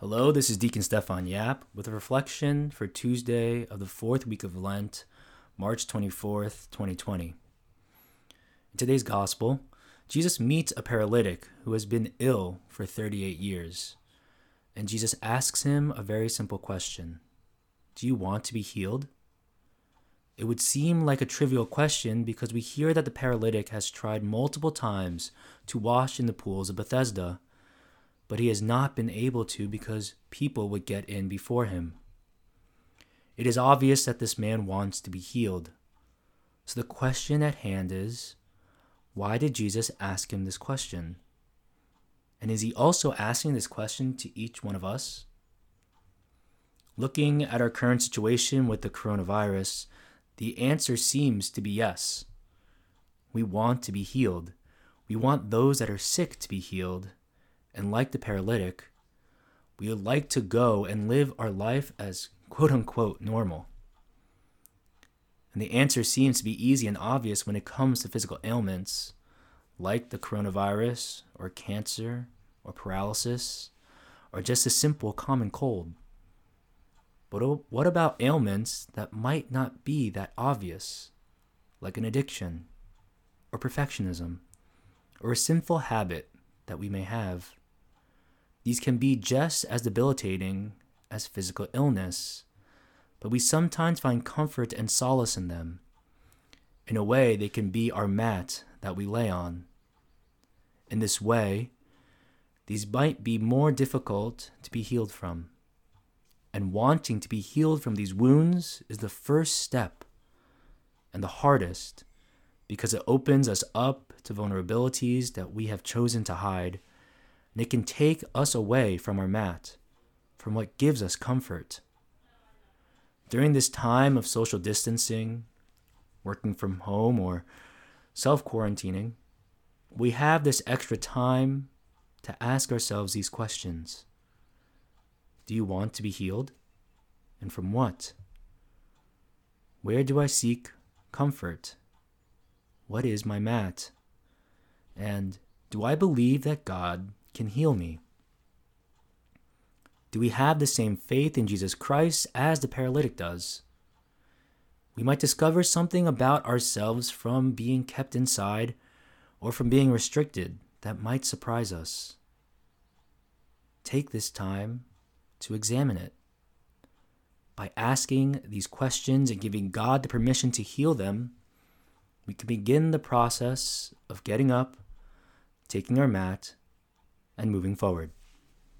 Hello, this is Deacon Stefan Yap with a reflection for Tuesday of the fourth week of Lent, March 24th, 2020. In today's Gospel, Jesus meets a paralytic who has been ill for 38 years, and Jesus asks him a very simple question Do you want to be healed? It would seem like a trivial question because we hear that the paralytic has tried multiple times to wash in the pools of Bethesda but he has not been able to because people would get in before him. It is obvious that this man wants to be healed. So the question at hand is why did Jesus ask him this question? And is he also asking this question to each one of us? Looking at our current situation with the coronavirus, the answer seems to be yes. We want to be healed. We want those that are sick to be healed and like the paralytic, we would like to go and live our life as quote unquote normal. And the answer seems to be easy and obvious when it comes to physical ailments like the coronavirus or cancer or paralysis or just a simple common cold. But what about ailments that might not be that obvious, like an addiction or perfectionism or a sinful habit that we may have? These can be just as debilitating as physical illness, but we sometimes find comfort and solace in them. In a way, they can be our mat that we lay on. In this way, these might be more difficult to be healed from. And wanting to be healed from these wounds is the first step and the hardest because it opens us up to vulnerabilities that we have chosen to hide and it can take us away from our mat, from what gives us comfort. During this time of social distancing, working from home, or self quarantining, we have this extra time to ask ourselves these questions Do you want to be healed? And from what? Where do I seek comfort? What is my mat? And do I believe that God can heal me? Do we have the same faith in Jesus Christ as the paralytic does? We might discover something about ourselves from being kept inside or from being restricted that might surprise us. Take this time to examine it. By asking these questions and giving God the permission to heal them, we can begin the process of getting up, taking our mat, and moving forward.